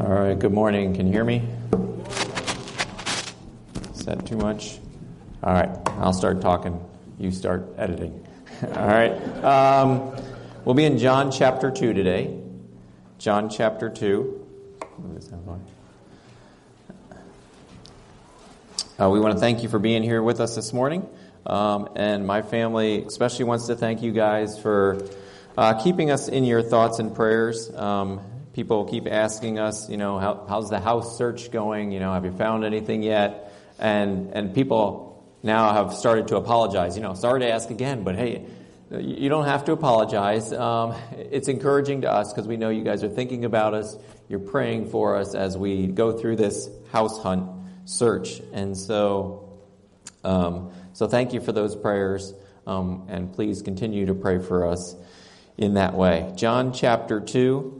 All right, good morning. Can you hear me? Is that too much? All right, I'll start talking. You start editing. All right. Um, we'll be in John chapter 2 today. John chapter 2. Uh, we want to thank you for being here with us this morning. Um, and my family especially wants to thank you guys for uh, keeping us in your thoughts and prayers. Um, people keep asking us, you know, how, how's the house search going? You know, have you found anything yet? And and people now have started to apologize. You know, sorry to ask again, but hey, you don't have to apologize. Um, it's encouraging to us because we know you guys are thinking about us. You're praying for us as we go through this house hunt search, and so. Um, so thank you for those prayers, um, and please continue to pray for us in that way. John chapter 2,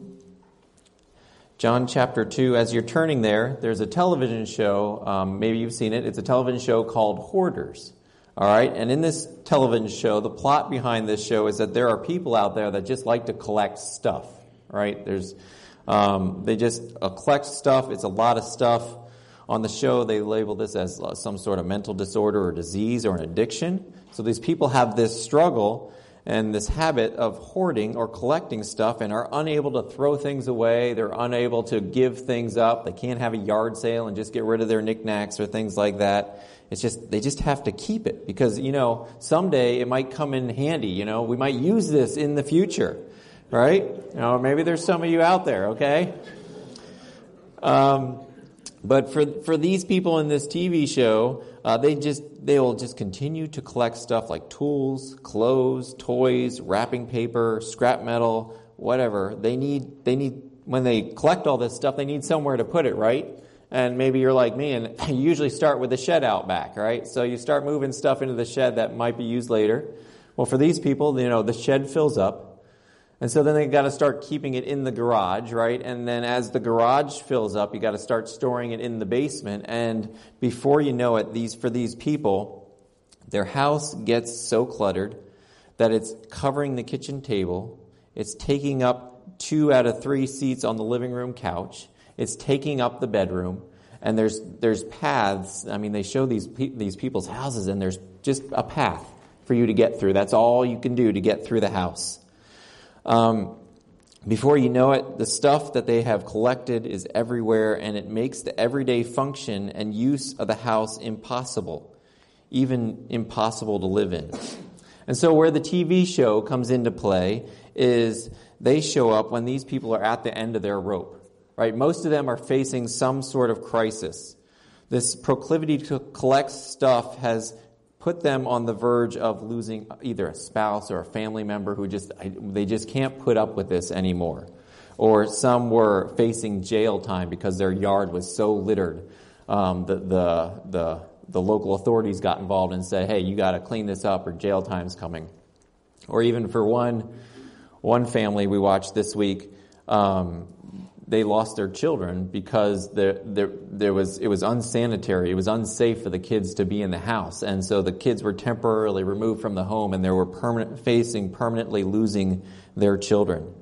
John chapter 2, as you're turning there, there's a television show. Um, maybe you've seen it. It's a television show called Hoarders. All right. And in this television show, the plot behind this show is that there are people out there that just like to collect stuff. Right. There's, um, they just uh, collect stuff. It's a lot of stuff. On the show, they label this as uh, some sort of mental disorder or disease or an addiction. So these people have this struggle and this habit of hoarding or collecting stuff and are unable to throw things away. They're unable to give things up. They can't have a yard sale and just get rid of their knickknacks or things like that. It's just, they just have to keep it because, you know, someday it might come in handy. You know, we might use this in the future, right? You know, maybe there's some of you out there, okay? Um, but for, for these people in this TV show, uh, they just they will just continue to collect stuff like tools, clothes, toys, wrapping paper, scrap metal, whatever. They need they need when they collect all this stuff, they need somewhere to put it, right? And maybe you're like me, and you usually start with the shed out back, right? So you start moving stuff into the shed that might be used later. Well, for these people, you know, the shed fills up. And so then they got to start keeping it in the garage, right? And then as the garage fills up, you got to start storing it in the basement. And before you know it, these, for these people, their house gets so cluttered that it's covering the kitchen table. It's taking up two out of three seats on the living room couch. It's taking up the bedroom. And there's, there's paths. I mean, they show these, these people's houses and there's just a path for you to get through. That's all you can do to get through the house. Um, before you know it, the stuff that they have collected is everywhere, and it makes the everyday function and use of the house impossible, even impossible to live in. And so, where the TV show comes into play is they show up when these people are at the end of their rope. Right? Most of them are facing some sort of crisis. This proclivity to collect stuff has put them on the verge of losing either a spouse or a family member who just they just can't put up with this anymore. Or some were facing jail time because their yard was so littered um, the, the, the, the local authorities got involved and said hey you got to clean this up or jail time's coming. Or even for one one family we watched this week um, they lost their children because there, there, there was, it was unsanitary. It was unsafe for the kids to be in the house. And so the kids were temporarily removed from the home and they were permanent, facing permanently losing their children.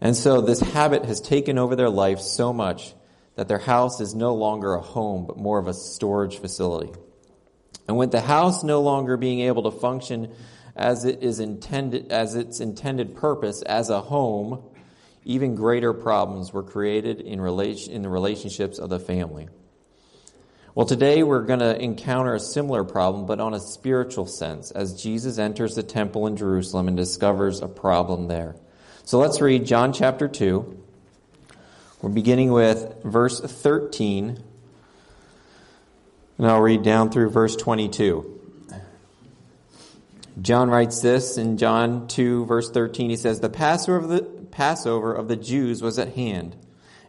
And so this habit has taken over their life so much that their house is no longer a home, but more of a storage facility. And with the house no longer being able to function as it is intended, as its intended purpose as a home, even greater problems were created in, relation, in the relationships of the family. Well, today we're going to encounter a similar problem, but on a spiritual sense, as Jesus enters the temple in Jerusalem and discovers a problem there. So let's read John chapter 2. We're beginning with verse 13, and I'll read down through verse 22. John writes this in John 2, verse 13. He says, The Passover of the, Passover of the Jews was at hand,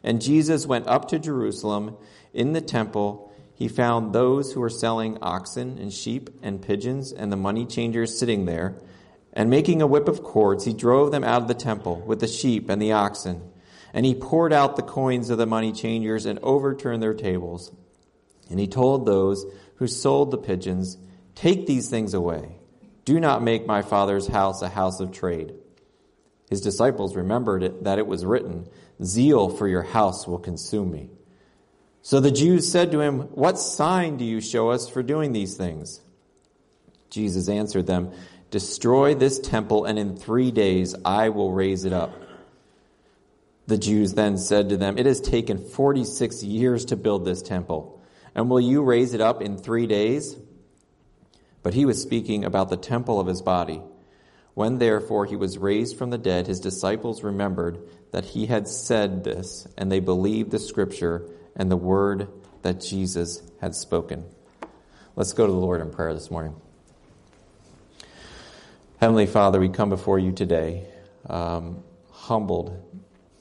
and Jesus went up to Jerusalem. In the temple, he found those who were selling oxen and sheep and pigeons and the money changers sitting there. And making a whip of cords, he drove them out of the temple with the sheep and the oxen. And he poured out the coins of the money changers and overturned their tables. And he told those who sold the pigeons, Take these things away. Do not make my father's house a house of trade. His disciples remembered it, that it was written, Zeal for your house will consume me. So the Jews said to him, What sign do you show us for doing these things? Jesus answered them, Destroy this temple, and in three days I will raise it up. The Jews then said to them, It has taken 46 years to build this temple, and will you raise it up in three days? But he was speaking about the temple of his body. When therefore he was raised from the dead, his disciples remembered that he had said this, and they believed the scripture and the word that Jesus had spoken. Let's go to the Lord in prayer this morning. Heavenly Father, we come before you today, um, humbled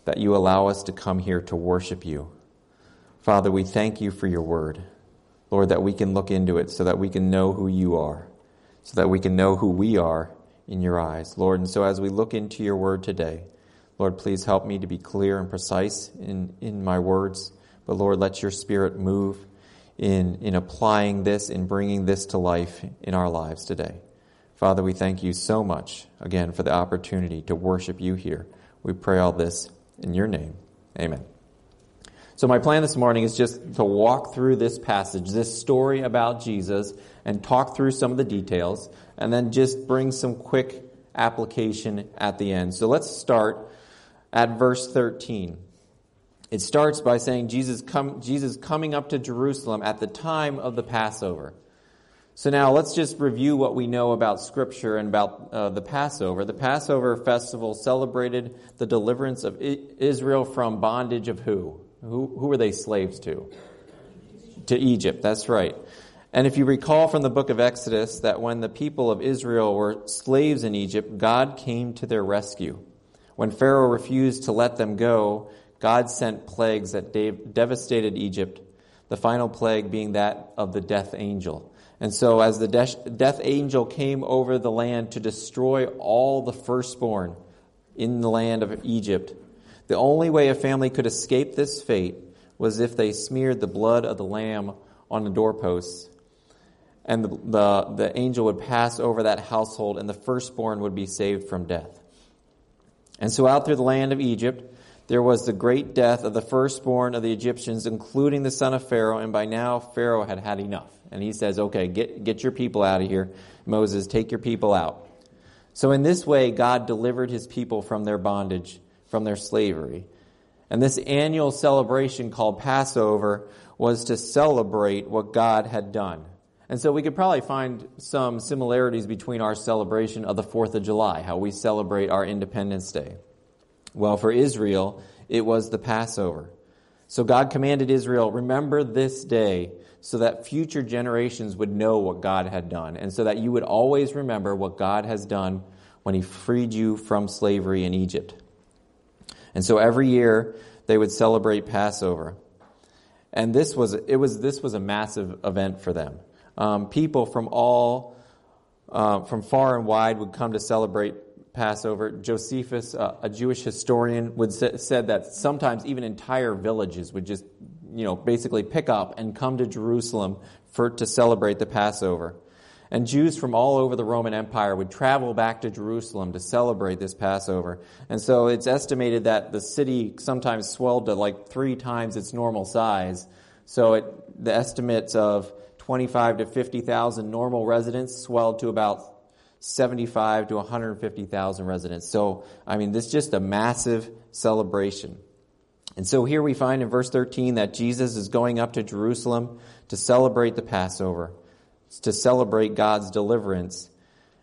that you allow us to come here to worship you. Father, we thank you for your word. Lord, that we can look into it so that we can know who you are, so that we can know who we are in your eyes, Lord. And so as we look into your word today, Lord, please help me to be clear and precise in, in my words. But Lord, let your spirit move in, in applying this, in bringing this to life in our lives today. Father, we thank you so much again for the opportunity to worship you here. We pray all this in your name. Amen. So, my plan this morning is just to walk through this passage, this story about Jesus, and talk through some of the details, and then just bring some quick application at the end. So, let's start at verse 13. It starts by saying Jesus, come, Jesus coming up to Jerusalem at the time of the Passover. So now let's just review what we know about Scripture and about uh, the Passover. The Passover festival celebrated the deliverance of Israel from bondage of who? Who, who were they slaves to? To Egypt, that's right. And if you recall from the book of Exodus that when the people of Israel were slaves in Egypt, God came to their rescue. When Pharaoh refused to let them go, God sent plagues that devastated Egypt, the final plague being that of the death angel. And so, as the death angel came over the land to destroy all the firstborn in the land of Egypt, the only way a family could escape this fate was if they smeared the blood of the lamb on the doorposts. And the, the, the angel would pass over that household, and the firstborn would be saved from death. And so, out through the land of Egypt, there was the great death of the firstborn of the Egyptians, including the son of Pharaoh, and by now Pharaoh had had enough. And he says, Okay, get, get your people out of here. Moses, take your people out. So, in this way, God delivered his people from their bondage from their slavery. And this annual celebration called Passover was to celebrate what God had done. And so we could probably find some similarities between our celebration of the 4th of July, how we celebrate our Independence Day. Well, for Israel, it was the Passover. So God commanded Israel, remember this day so that future generations would know what God had done and so that you would always remember what God has done when he freed you from slavery in Egypt. And so every year they would celebrate Passover. And this was, it was, this was a massive event for them. Um, people from all, uh, from far and wide would come to celebrate Passover. Josephus, uh, a Jewish historian, would say, said that sometimes even entire villages would just, you know, basically pick up and come to Jerusalem for to celebrate the Passover. And Jews from all over the Roman Empire would travel back to Jerusalem to celebrate this Passover. And so it's estimated that the city sometimes swelled to like three times its normal size. So it, the estimates of 25 to 50,000 normal residents swelled to about 75 to 150,000 residents. So, I mean, this is just a massive celebration. And so here we find in verse 13 that Jesus is going up to Jerusalem to celebrate the Passover to celebrate God's deliverance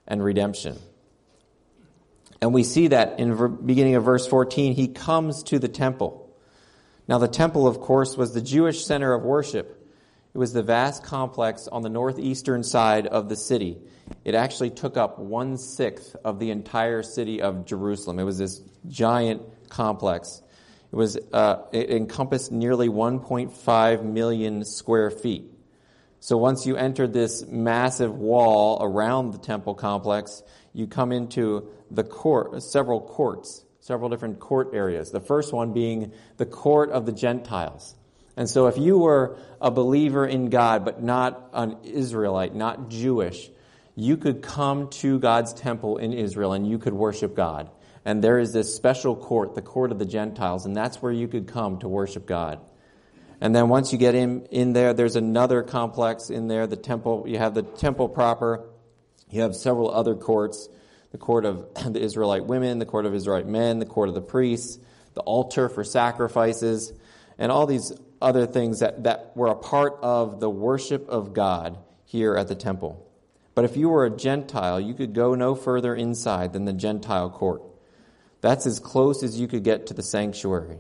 and redemption. And we see that in the beginning of verse 14, he comes to the temple. Now, the temple, of course, was the Jewish center of worship. It was the vast complex on the northeastern side of the city. It actually took up one sixth of the entire city of Jerusalem. It was this giant complex. It was uh, it encompassed nearly 1.5 million square feet. So once you enter this massive wall around the temple complex, you come into the court, several courts, several different court areas. The first one being the court of the Gentiles. And so if you were a believer in God, but not an Israelite, not Jewish, you could come to God's temple in Israel and you could worship God. And there is this special court, the court of the Gentiles, and that's where you could come to worship God. And then once you get in, in there, there's another complex in there, the temple. You have the temple proper. You have several other courts the court of the Israelite women, the court of Israelite men, the court of the priests, the altar for sacrifices, and all these other things that, that were a part of the worship of God here at the temple. But if you were a Gentile, you could go no further inside than the Gentile court. That's as close as you could get to the sanctuary.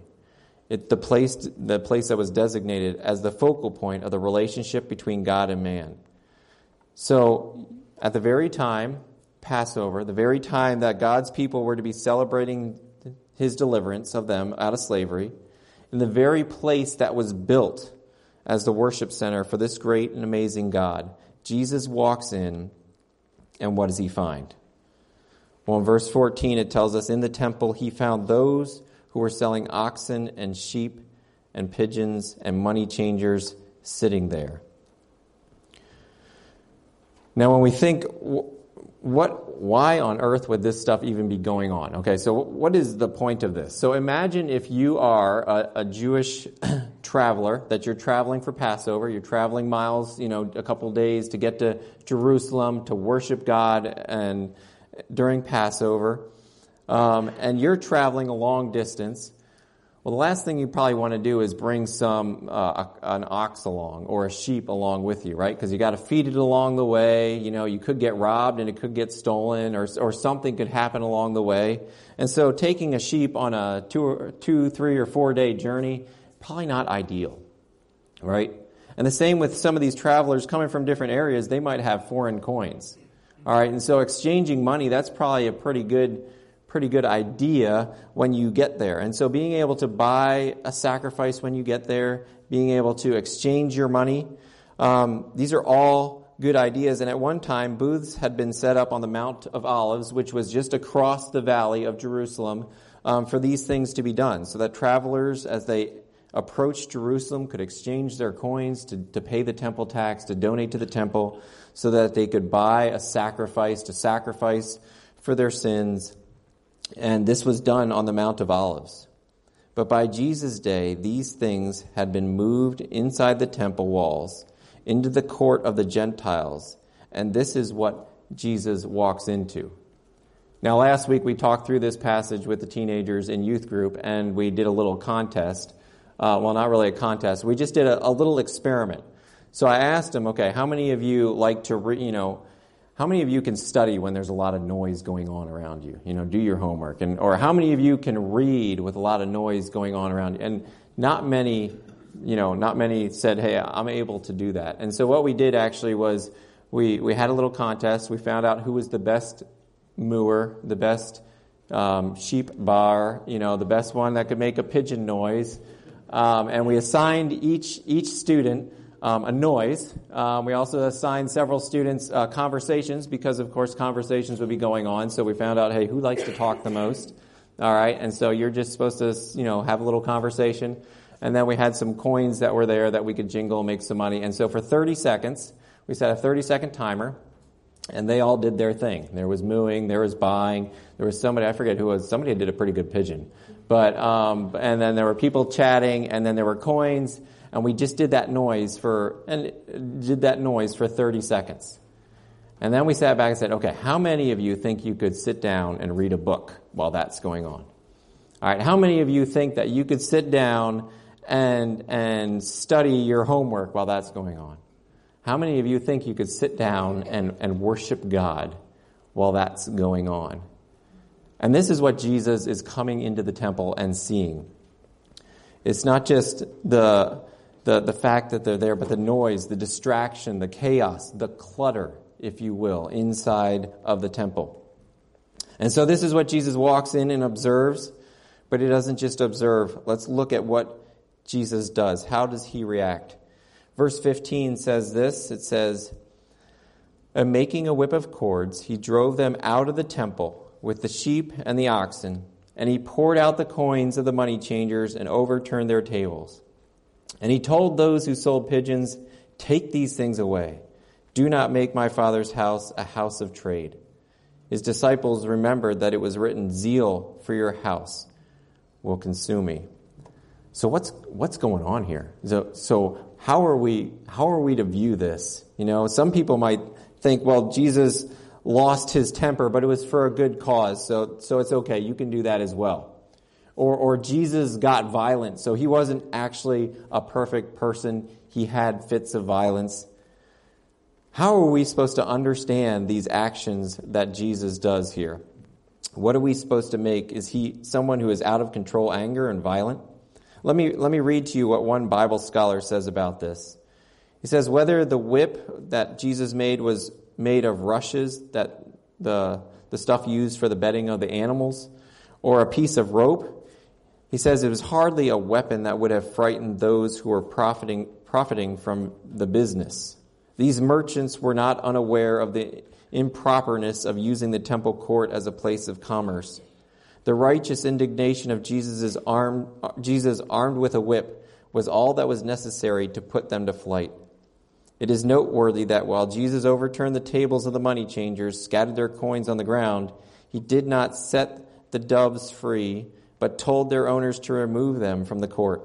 It, the, place, the place that was designated as the focal point of the relationship between God and man. So, at the very time, Passover, the very time that God's people were to be celebrating his deliverance of them out of slavery, in the very place that was built as the worship center for this great and amazing God, Jesus walks in, and what does he find? Well, in verse 14, it tells us in the temple he found those who were selling oxen and sheep and pigeons and money changers sitting there. Now, when we think, what, why on earth would this stuff even be going on? Okay, so what is the point of this? So imagine if you are a, a Jewish traveler, that you're traveling for Passover, you're traveling miles, you know, a couple days to get to Jerusalem to worship God and during Passover um, and you're traveling a long distance, well, the last thing you probably want to do is bring some uh, an ox along or a sheep along with you, right? Because you got to feed it along the way. You know, you could get robbed and it could get stolen, or or something could happen along the way. And so, taking a sheep on a two, two, three, or four day journey probably not ideal, right? And the same with some of these travelers coming from different areas. They might have foreign coins, all right. And so, exchanging money that's probably a pretty good pretty good idea when you get there. And so being able to buy a sacrifice when you get there, being able to exchange your money, um, these are all good ideas. And at one time, booths had been set up on the Mount of Olives, which was just across the valley of Jerusalem, um, for these things to be done, so that travelers, as they approached Jerusalem, could exchange their coins to, to pay the temple tax, to donate to the temple, so that they could buy a sacrifice to sacrifice for their sins and this was done on the Mount of Olives. But by Jesus' day, these things had been moved inside the temple walls into the court of the Gentiles. And this is what Jesus walks into. Now, last week we talked through this passage with the teenagers in youth group, and we did a little contest. Uh, well, not really a contest. We just did a, a, little experiment. So I asked them, okay, how many of you like to, re, you know, how many of you can study when there's a lot of noise going on around you? You know, do your homework. And, or how many of you can read with a lot of noise going on around you? And not many, you know, not many said, hey, I'm able to do that. And so what we did actually was we, we had a little contest. We found out who was the best mooer, the best um, sheep bar, you know, the best one that could make a pigeon noise. Um, and we assigned each, each student um, a noise. Um, we also assigned several students uh, conversations because, of course, conversations would be going on. So we found out, hey, who likes to talk the most? All right, and so you're just supposed to, you know, have a little conversation. And then we had some coins that were there that we could jingle make some money. And so for 30 seconds, we set a 30 second timer, and they all did their thing. There was mooing, there was buying, there was somebody, I forget who was, somebody did a pretty good pigeon. But, um, and then there were people chatting, and then there were coins, and we just did that noise for and did that noise for 30 seconds. And then we sat back and said, okay, how many of you think you could sit down and read a book while that's going on? All right, how many of you think that you could sit down and and study your homework while that's going on? How many of you think you could sit down and, and worship God while that's going on? And this is what Jesus is coming into the temple and seeing. It's not just the the, the fact that they're there, but the noise, the distraction, the chaos, the clutter, if you will, inside of the temple. And so this is what Jesus walks in and observes, but he doesn't just observe. Let's look at what Jesus does. How does he react? Verse 15 says this it says, And making a whip of cords, he drove them out of the temple with the sheep and the oxen, and he poured out the coins of the money changers and overturned their tables. And he told those who sold pigeons, Take these things away. Do not make my father's house a house of trade. His disciples remembered that it was written, Zeal for your house will consume me. So what's what's going on here? So, so how are we how are we to view this? You know, some people might think, well, Jesus lost his temper, but it was for a good cause, so so it's okay. You can do that as well. Or or Jesus got violent, so he wasn't actually a perfect person. He had fits of violence. How are we supposed to understand these actions that Jesus does here? What are we supposed to make? Is he someone who is out of control, anger, and violent? Let me, let me read to you what one Bible scholar says about this. He says, whether the whip that Jesus made was made of rushes, that the, the stuff used for the bedding of the animals, or a piece of rope, he says it was hardly a weapon that would have frightened those who were profiting, profiting from the business. These merchants were not unaware of the improperness of using the temple court as a place of commerce. The righteous indignation of Jesus, armed, Jesus armed with a whip was all that was necessary to put them to flight. It is noteworthy that while Jesus overturned the tables of the money changers, scattered their coins on the ground, he did not set the doves free, but told their owners to remove them from the court.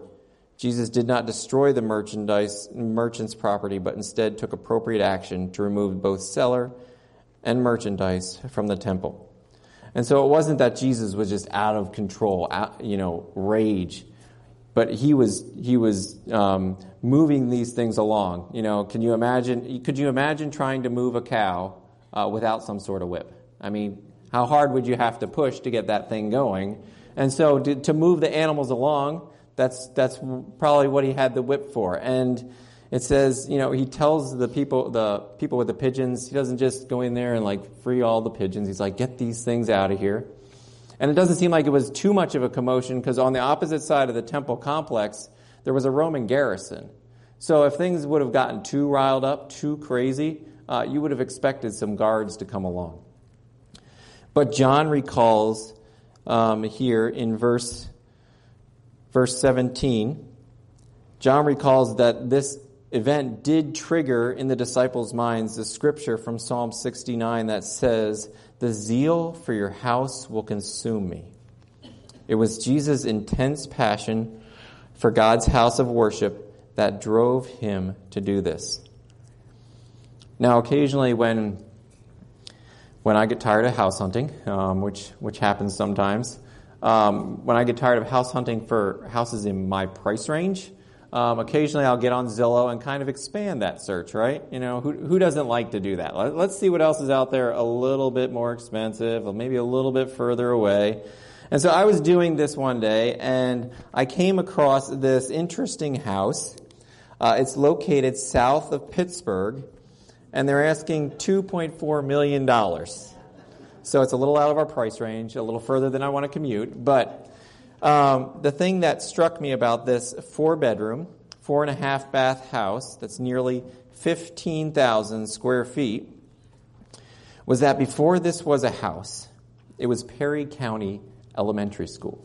Jesus did not destroy the merchandise, merchant's property, but instead took appropriate action to remove both seller and merchandise from the temple. And so it wasn't that Jesus was just out of control, you know, rage, but he was he was um, moving these things along. You know, can you imagine? Could you imagine trying to move a cow uh, without some sort of whip? I mean, how hard would you have to push to get that thing going? And so to, to move the animals along, that's, that's probably what he had the whip for. And it says, you know, he tells the people, the people with the pigeons, he doesn't just go in there and like free all the pigeons. He's like, get these things out of here. And it doesn't seem like it was too much of a commotion because on the opposite side of the temple complex, there was a Roman garrison. So if things would have gotten too riled up, too crazy, uh, you would have expected some guards to come along. But John recalls um, here in verse verse 17, John recalls that this event did trigger in the disciples' minds the scripture from Psalm 69 that says, The zeal for your house will consume me. It was Jesus' intense passion for God's house of worship that drove him to do this. Now, occasionally, when when I get tired of house hunting, um, which which happens sometimes, um, when I get tired of house hunting for houses in my price range, um, occasionally I'll get on Zillow and kind of expand that search, right? You know, who, who doesn't like to do that? Let, us see what else is out there a little bit more expensive, or maybe a little bit further away. And so I was doing this one day, and I came across this interesting house. Uh, it's located south of Pittsburgh, and they're asking $2.4 million. So it's a little out of our price range, a little further than I want to commute. But um, the thing that struck me about this four bedroom, four and a half bath house that's nearly 15,000 square feet was that before this was a house, it was Perry County Elementary School.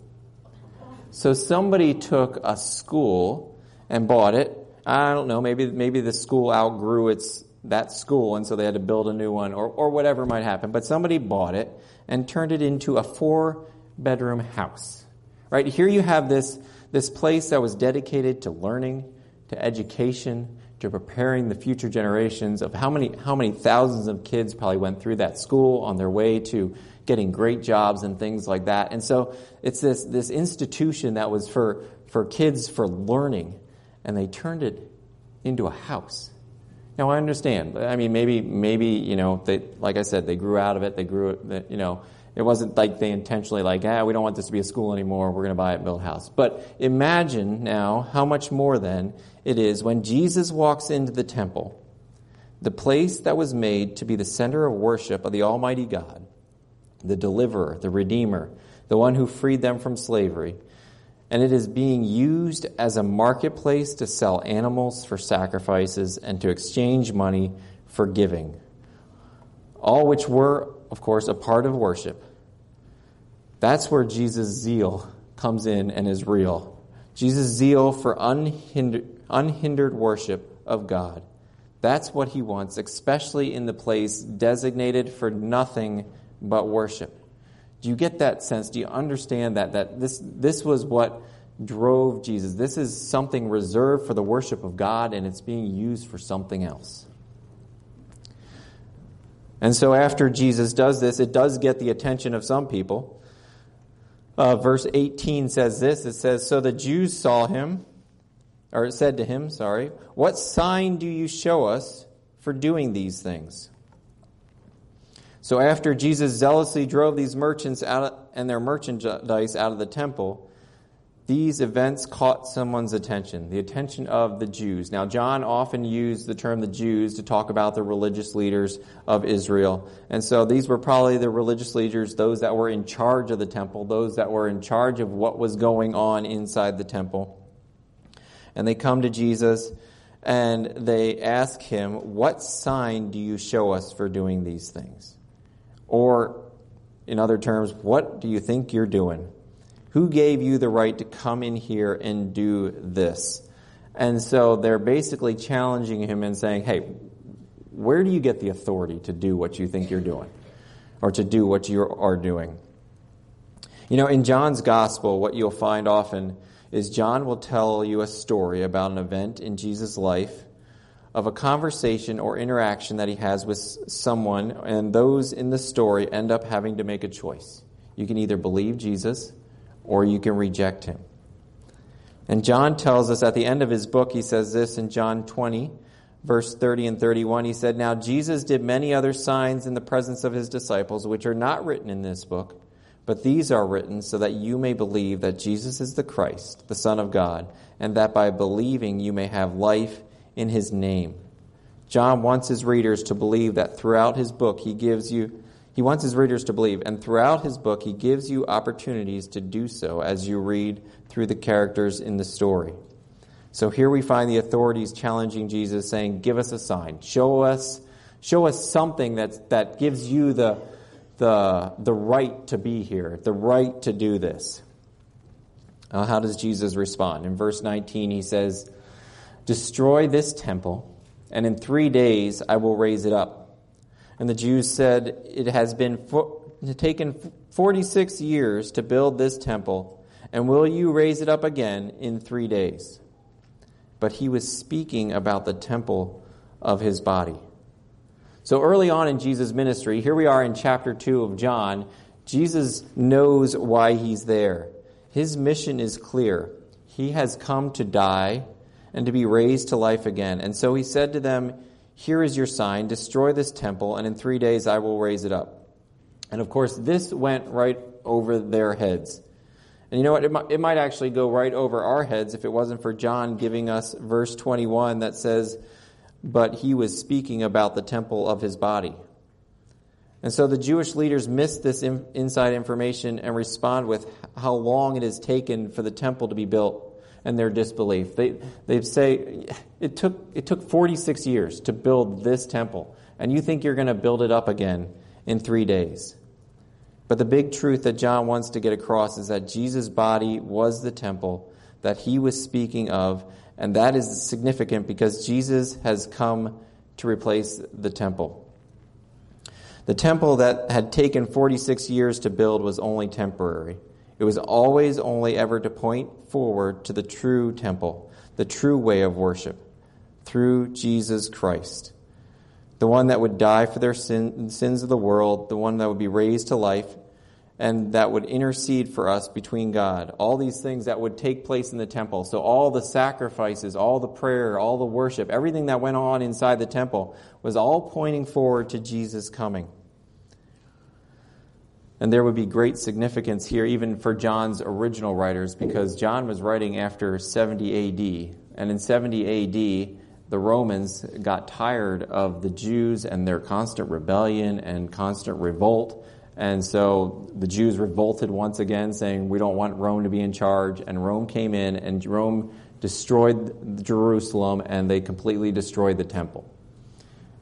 So somebody took a school and bought it. I don't know, maybe maybe the school outgrew its that school, and so they had to build a new one, or, or whatever might happen. But somebody bought it and turned it into a four bedroom house. Right? Here you have this, this place that was dedicated to learning, to education, to preparing the future generations of how many, how many thousands of kids probably went through that school on their way to getting great jobs and things like that. And so it's this, this institution that was for, for kids for learning, and they turned it into a house. Now I understand. I mean, maybe maybe you know they like I said they grew out of it. They grew. You know, it wasn't like they intentionally like, ah, we don't want this to be a school anymore. We're going to buy it and build a house. But imagine now how much more then it is when Jesus walks into the temple, the place that was made to be the center of worship of the Almighty God, the Deliverer, the Redeemer, the one who freed them from slavery and it is being used as a marketplace to sell animals for sacrifices and to exchange money for giving. All which were, of course, a part of worship. That's where Jesus' zeal comes in and is real. Jesus' zeal for unhindered, unhindered worship of God. That's what he wants, especially in the place designated for nothing but worship. Do you get that sense? Do you understand that that this this was what drove Jesus? This is something reserved for the worship of God and it's being used for something else. And so after Jesus does this, it does get the attention of some people. Uh, verse 18 says this it says, So the Jews saw him, or it said to him, sorry, What sign do you show us for doing these things? So after Jesus zealously drove these merchants out and their merchandise out of the temple, these events caught someone's attention, the attention of the Jews. Now, John often used the term the Jews to talk about the religious leaders of Israel. And so these were probably the religious leaders, those that were in charge of the temple, those that were in charge of what was going on inside the temple. And they come to Jesus and they ask him, What sign do you show us for doing these things? Or, in other terms, what do you think you're doing? Who gave you the right to come in here and do this? And so they're basically challenging him and saying, hey, where do you get the authority to do what you think you're doing? Or to do what you are doing? You know, in John's gospel, what you'll find often is John will tell you a story about an event in Jesus' life of a conversation or interaction that he has with someone, and those in the story end up having to make a choice. You can either believe Jesus or you can reject him. And John tells us at the end of his book, he says this in John 20, verse 30 and 31. He said, Now Jesus did many other signs in the presence of his disciples, which are not written in this book, but these are written so that you may believe that Jesus is the Christ, the Son of God, and that by believing you may have life in his name. John wants his readers to believe that throughout his book he gives you he wants his readers to believe, and throughout his book, he gives you opportunities to do so as you read through the characters in the story. So here we find the authorities challenging Jesus, saying, Give us a sign. Show us, show us something that, that gives you the, the, the right to be here, the right to do this. Uh, how does Jesus respond? In verse 19, he says, Destroy this temple, and in three days I will raise it up. And the Jews said, It has been for, taken 46 years to build this temple, and will you raise it up again in three days? But he was speaking about the temple of his body. So early on in Jesus' ministry, here we are in chapter 2 of John, Jesus knows why he's there. His mission is clear. He has come to die and to be raised to life again. And so he said to them, here is your sign, destroy this temple, and in three days I will raise it up. And of course, this went right over their heads. And you know what? It might, it might actually go right over our heads if it wasn't for John giving us verse 21 that says, But he was speaking about the temple of his body. And so the Jewish leaders miss this in, inside information and respond with how long it has taken for the temple to be built and their disbelief. They, they say, it took, it took 46 years to build this temple, and you think you're going to build it up again in three days. But the big truth that John wants to get across is that Jesus' body was the temple that he was speaking of, and that is significant because Jesus has come to replace the temple. The temple that had taken 46 years to build was only temporary. It was always only ever to point forward to the true temple, the true way of worship, through Jesus Christ. The one that would die for their sin, sins of the world, the one that would be raised to life, and that would intercede for us between God. All these things that would take place in the temple. So all the sacrifices, all the prayer, all the worship, everything that went on inside the temple was all pointing forward to Jesus coming. And there would be great significance here, even for John's original writers, because John was writing after 70 AD. And in 70 AD, the Romans got tired of the Jews and their constant rebellion and constant revolt. And so the Jews revolted once again, saying, We don't want Rome to be in charge. And Rome came in, and Rome destroyed Jerusalem, and they completely destroyed the temple.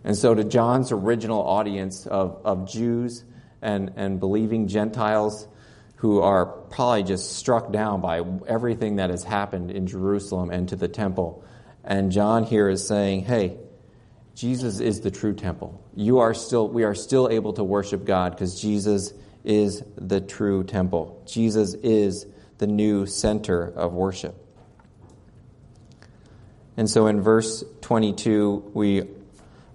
And so, to John's original audience of, of Jews, and, and believing Gentiles who are probably just struck down by everything that has happened in Jerusalem and to the temple. And John here is saying, hey, Jesus is the true temple. You are still, we are still able to worship God because Jesus is the true temple. Jesus is the new center of worship. And so in verse 22, we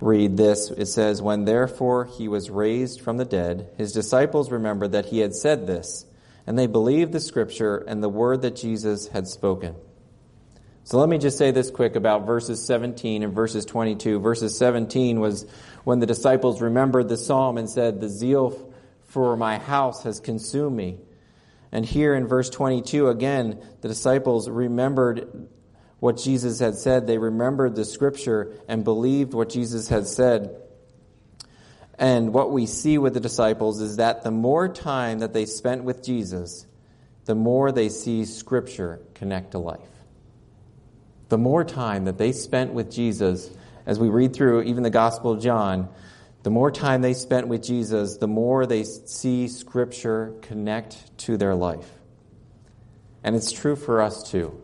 read this. It says, When therefore he was raised from the dead, his disciples remembered that he had said this, and they believed the scripture and the word that Jesus had spoken. So let me just say this quick about verses 17 and verses 22. Verses 17 was when the disciples remembered the psalm and said, The zeal for my house has consumed me. And here in verse 22, again, the disciples remembered what Jesus had said. They remembered the scripture and believed what Jesus had said. And what we see with the disciples is that the more time that they spent with Jesus, the more they see scripture connect to life. The more time that they spent with Jesus, as we read through even the Gospel of John, the more time they spent with Jesus, the more they see Scripture connect to their life. And it's true for us too.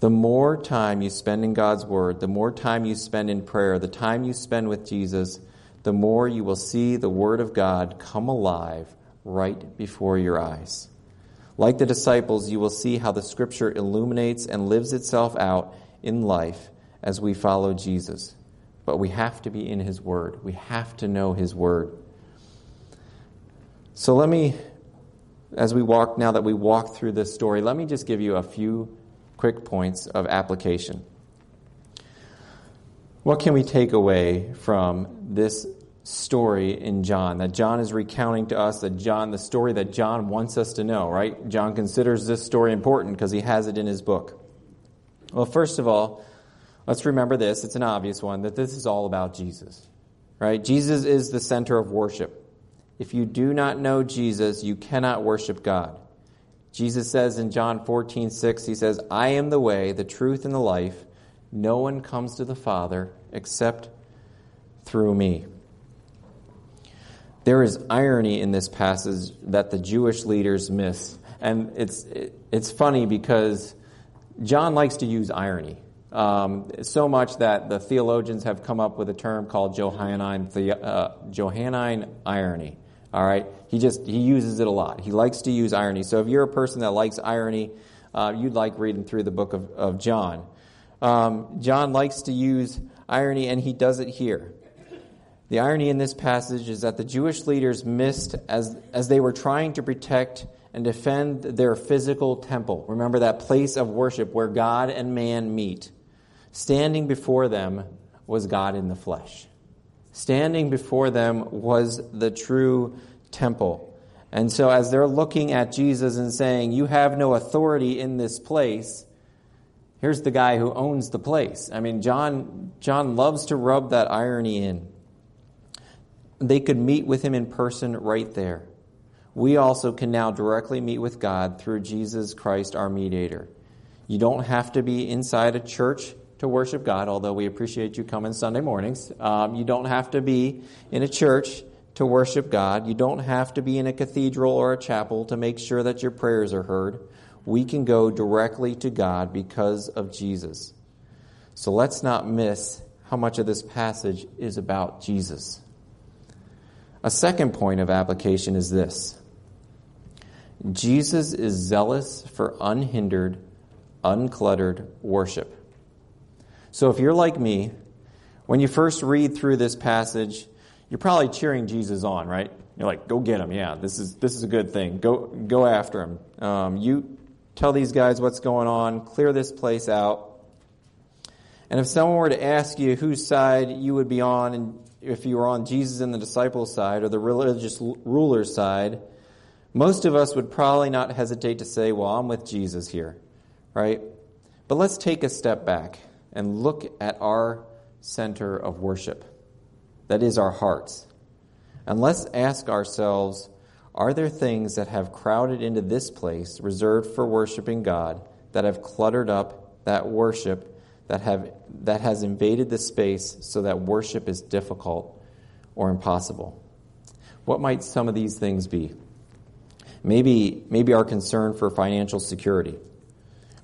The more time you spend in God's Word, the more time you spend in prayer, the time you spend with Jesus, the more you will see the Word of God come alive right before your eyes. Like the disciples, you will see how the Scripture illuminates and lives itself out in life as we follow Jesus but we have to be in His Word. We have to know His Word. So let me, as we walk, now that we walk through this story, let me just give you a few quick points of application. What can we take away from this story in John that John is recounting to us that John the story that John wants us to know, right? John considers this story important because he has it in his book. Well, first of all, Let's remember this, it's an obvious one, that this is all about Jesus. Right? Jesus is the center of worship. If you do not know Jesus, you cannot worship God. Jesus says in John 14, 6, he says, I am the way, the truth, and the life. No one comes to the Father except through me. There is irony in this passage that the Jewish leaders miss. And it's, it's funny because John likes to use irony. Um, so much that the theologians have come up with a term called Johannine, the, uh, Johannine irony. All right, he just he uses it a lot. He likes to use irony. So if you're a person that likes irony, uh, you'd like reading through the book of, of John. Um, John likes to use irony, and he does it here. The irony in this passage is that the Jewish leaders missed as as they were trying to protect and defend their physical temple. Remember that place of worship where God and man meet. Standing before them was God in the flesh. Standing before them was the true temple. And so, as they're looking at Jesus and saying, You have no authority in this place, here's the guy who owns the place. I mean, John, John loves to rub that irony in. They could meet with him in person right there. We also can now directly meet with God through Jesus Christ, our mediator. You don't have to be inside a church to worship God, although we appreciate you coming Sunday mornings. Um, you don't have to be in a church to worship God. You don't have to be in a cathedral or a chapel to make sure that your prayers are heard. We can go directly to God because of Jesus. So let's not miss how much of this passage is about Jesus. A second point of application is this Jesus is zealous for unhindered, uncluttered worship. So if you're like me, when you first read through this passage, you're probably cheering Jesus on, right? You're like, go get him. Yeah, this is, this is a good thing. Go, go after him. Um, you tell these guys what's going on, clear this place out. And if someone were to ask you whose side you would be on, and if you were on Jesus and the disciples' side or the religious ruler's side, most of us would probably not hesitate to say, well, I'm with Jesus here, right? But let's take a step back and look at our center of worship. That is our hearts. And let's ask ourselves are there things that have crowded into this place reserved for worshiping God that have cluttered up that worship that have that has invaded the space so that worship is difficult or impossible? What might some of these things be? Maybe maybe our concern for financial security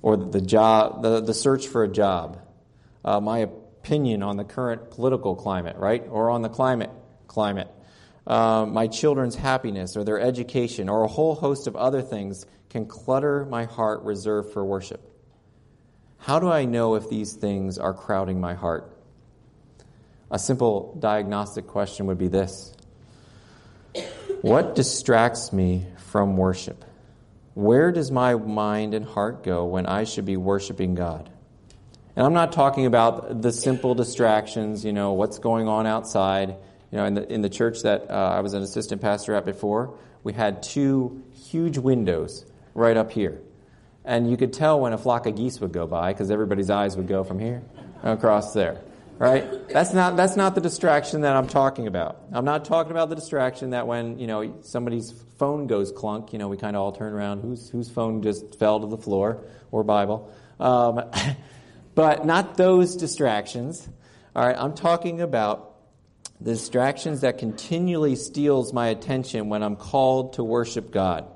or the job the, the search for a job uh, my opinion on the current political climate, right? Or on the climate climate. Um, my children's happiness or their education or a whole host of other things can clutter my heart reserved for worship. How do I know if these things are crowding my heart? A simple diagnostic question would be this What distracts me from worship? Where does my mind and heart go when I should be worshiping God? And I'm not talking about the simple distractions, you know, what's going on outside. You know, in the, in the church that uh, I was an assistant pastor at before, we had two huge windows right up here. And you could tell when a flock of geese would go by because everybody's eyes would go from here across there. Right? That's not, that's not the distraction that I'm talking about. I'm not talking about the distraction that when, you know, somebody's phone goes clunk, you know, we kind of all turn around, whose, whose phone just fell to the floor or Bible. Um, but not those distractions. All right, I'm talking about the distractions that continually steals my attention when I'm called to worship God.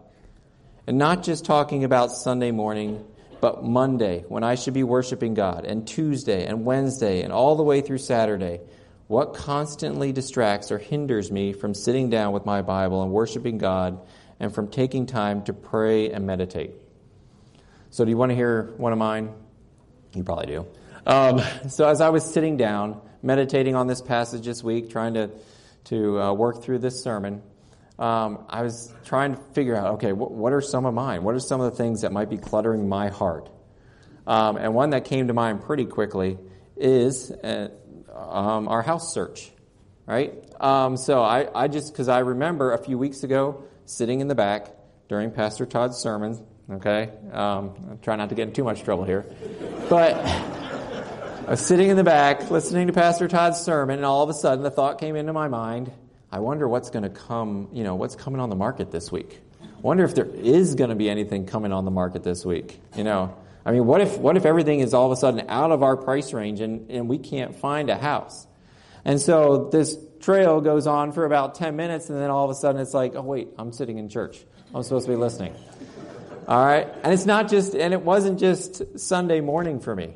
And not just talking about Sunday morning, but Monday when I should be worshiping God, and Tuesday and Wednesday and all the way through Saturday. What constantly distracts or hinders me from sitting down with my Bible and worshiping God and from taking time to pray and meditate? So, do you want to hear one of mine? You probably do. Um, so as I was sitting down, meditating on this passage this week, trying to to uh, work through this sermon, um, I was trying to figure out, okay, what, what, are some of mine? What are some of the things that might be cluttering my heart? Um, and one that came to mind pretty quickly is uh, um, our house search, right? Um, so I, I just because I remember a few weeks ago sitting in the back during Pastor Todd's sermon, Okay? Um, I'm trying not to get in too much trouble here. But I was sitting in the back listening to Pastor Todd's sermon, and all of a sudden the thought came into my mind I wonder what's going to come, you know, what's coming on the market this week. Wonder if there is going to be anything coming on the market this week. You know, I mean, what if, what if everything is all of a sudden out of our price range and, and we can't find a house? And so this trail goes on for about 10 minutes, and then all of a sudden it's like, oh, wait, I'm sitting in church. I'm supposed to be listening. All right? And it's not just, and it wasn't just Sunday morning for me.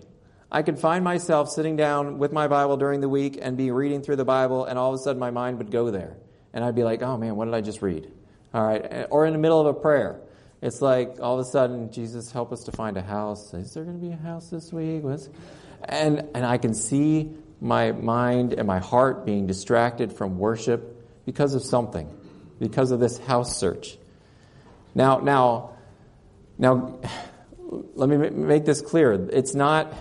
I could find myself sitting down with my Bible during the week and be reading through the Bible, and all of a sudden my mind would go there. And I'd be like, oh man, what did I just read? All right? Or in the middle of a prayer. It's like all of a sudden, Jesus, help us to find a house. Is there going to be a house this week? And, and I can see my mind and my heart being distracted from worship because of something, because of this house search. Now, now, now, let me make this clear. It's not,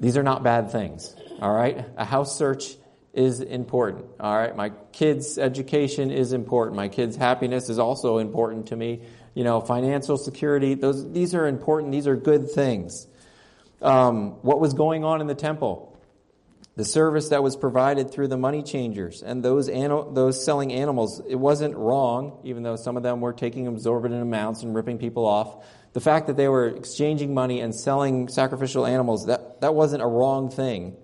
these are not bad things, all right? A house search is important, all right? My kids' education is important. My kids' happiness is also important to me. You know, financial security, those, these are important. These are good things. Um, what was going on in the temple? The service that was provided through the money changers and those, those selling animals, it wasn't wrong, even though some of them were taking exorbitant amounts and ripping people off. The fact that they were exchanging money and selling sacrificial animals, that, that wasn't a wrong thing.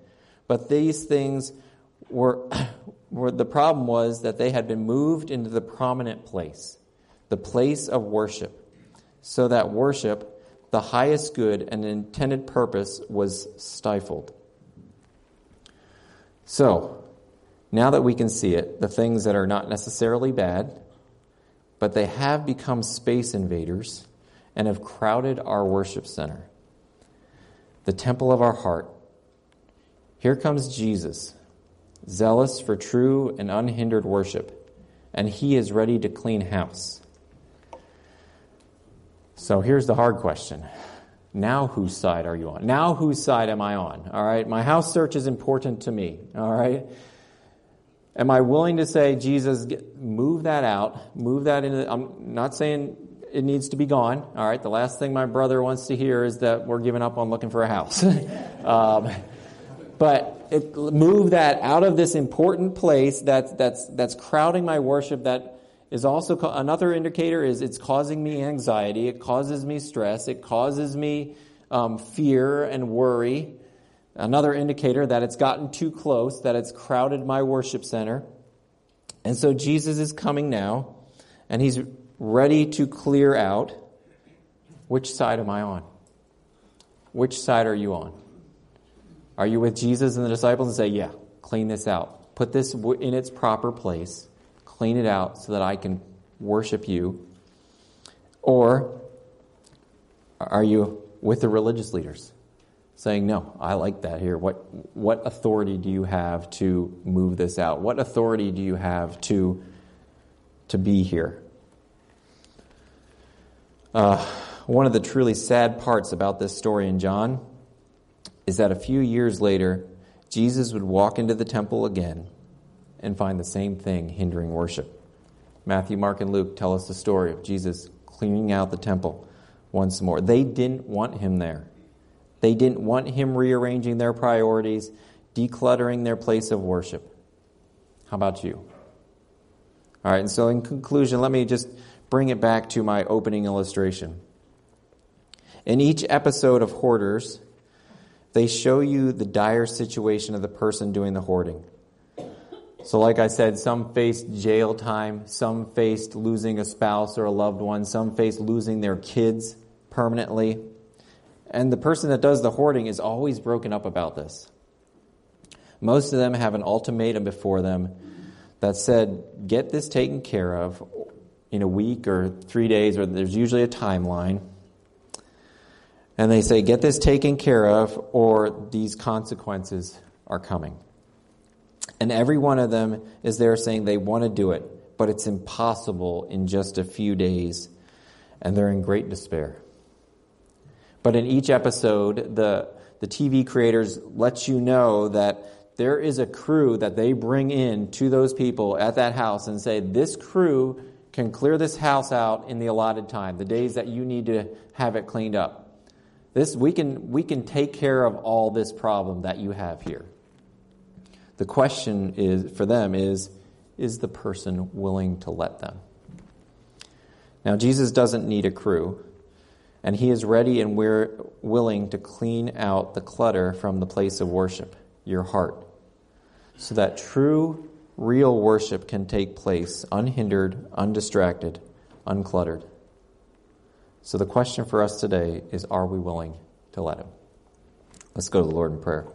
But these things were, were, the problem was that they had been moved into the prominent place, the place of worship, so that worship, the highest good and intended purpose, was stifled. So, now that we can see it, the things that are not necessarily bad, but they have become space invaders and have crowded our worship center, the temple of our heart. Here comes Jesus, zealous for true and unhindered worship, and he is ready to clean house. So here's the hard question now, whose side are you on? Now, whose side am I on? All right. My house search is important to me. All right. Am I willing to say, Jesus, move that out, move that into, I'm not saying it needs to be gone. All right. The last thing my brother wants to hear is that we're giving up on looking for a house. um, but it, move that out of this important place that's, that's, that's crowding my worship that is also another indicator is it's causing me anxiety it causes me stress it causes me um, fear and worry. Another indicator that it's gotten too close that it's crowded my worship center. And so jesus is coming now and he's ready to clear out. Which side am i on? Which side are you on? Are you with Jesus and the disciples and say, yeah, clean this out. Put this in its proper place. Clean it out so that I can worship you. Or are you with the religious leaders saying, no, I like that here. What, what authority do you have to move this out? What authority do you have to, to be here? Uh, one of the truly sad parts about this story in John is that a few years later, Jesus would walk into the temple again and find the same thing hindering worship. Matthew, Mark, and Luke tell us the story of Jesus cleaning out the temple once more. They didn't want him there. They didn't want him rearranging their priorities, decluttering their place of worship. How about you? All right, and so in conclusion, let me just bring it back to my opening illustration. In each episode of Hoarders, they show you the dire situation of the person doing the hoarding. So, like I said, some faced jail time, some faced losing a spouse or a loved one, some faced losing their kids permanently. And the person that does the hoarding is always broken up about this. Most of them have an ultimatum before them that said, get this taken care of in a week or three days, or there's usually a timeline. And they say, get this taken care of, or these consequences are coming. And every one of them is there saying they want to do it, but it's impossible in just a few days, and they're in great despair. But in each episode, the, the TV creators let you know that there is a crew that they bring in to those people at that house and say, This crew can clear this house out in the allotted time, the days that you need to have it cleaned up. This, we, can, we can take care of all this problem that you have here. The question is for them is is the person willing to let them? Now, Jesus doesn't need a crew, and he is ready and we're willing to clean out the clutter from the place of worship, your heart, so that true real worship can take place unhindered, undistracted, uncluttered. So the question for us today is are we willing to let Him? Let's go to the Lord in prayer.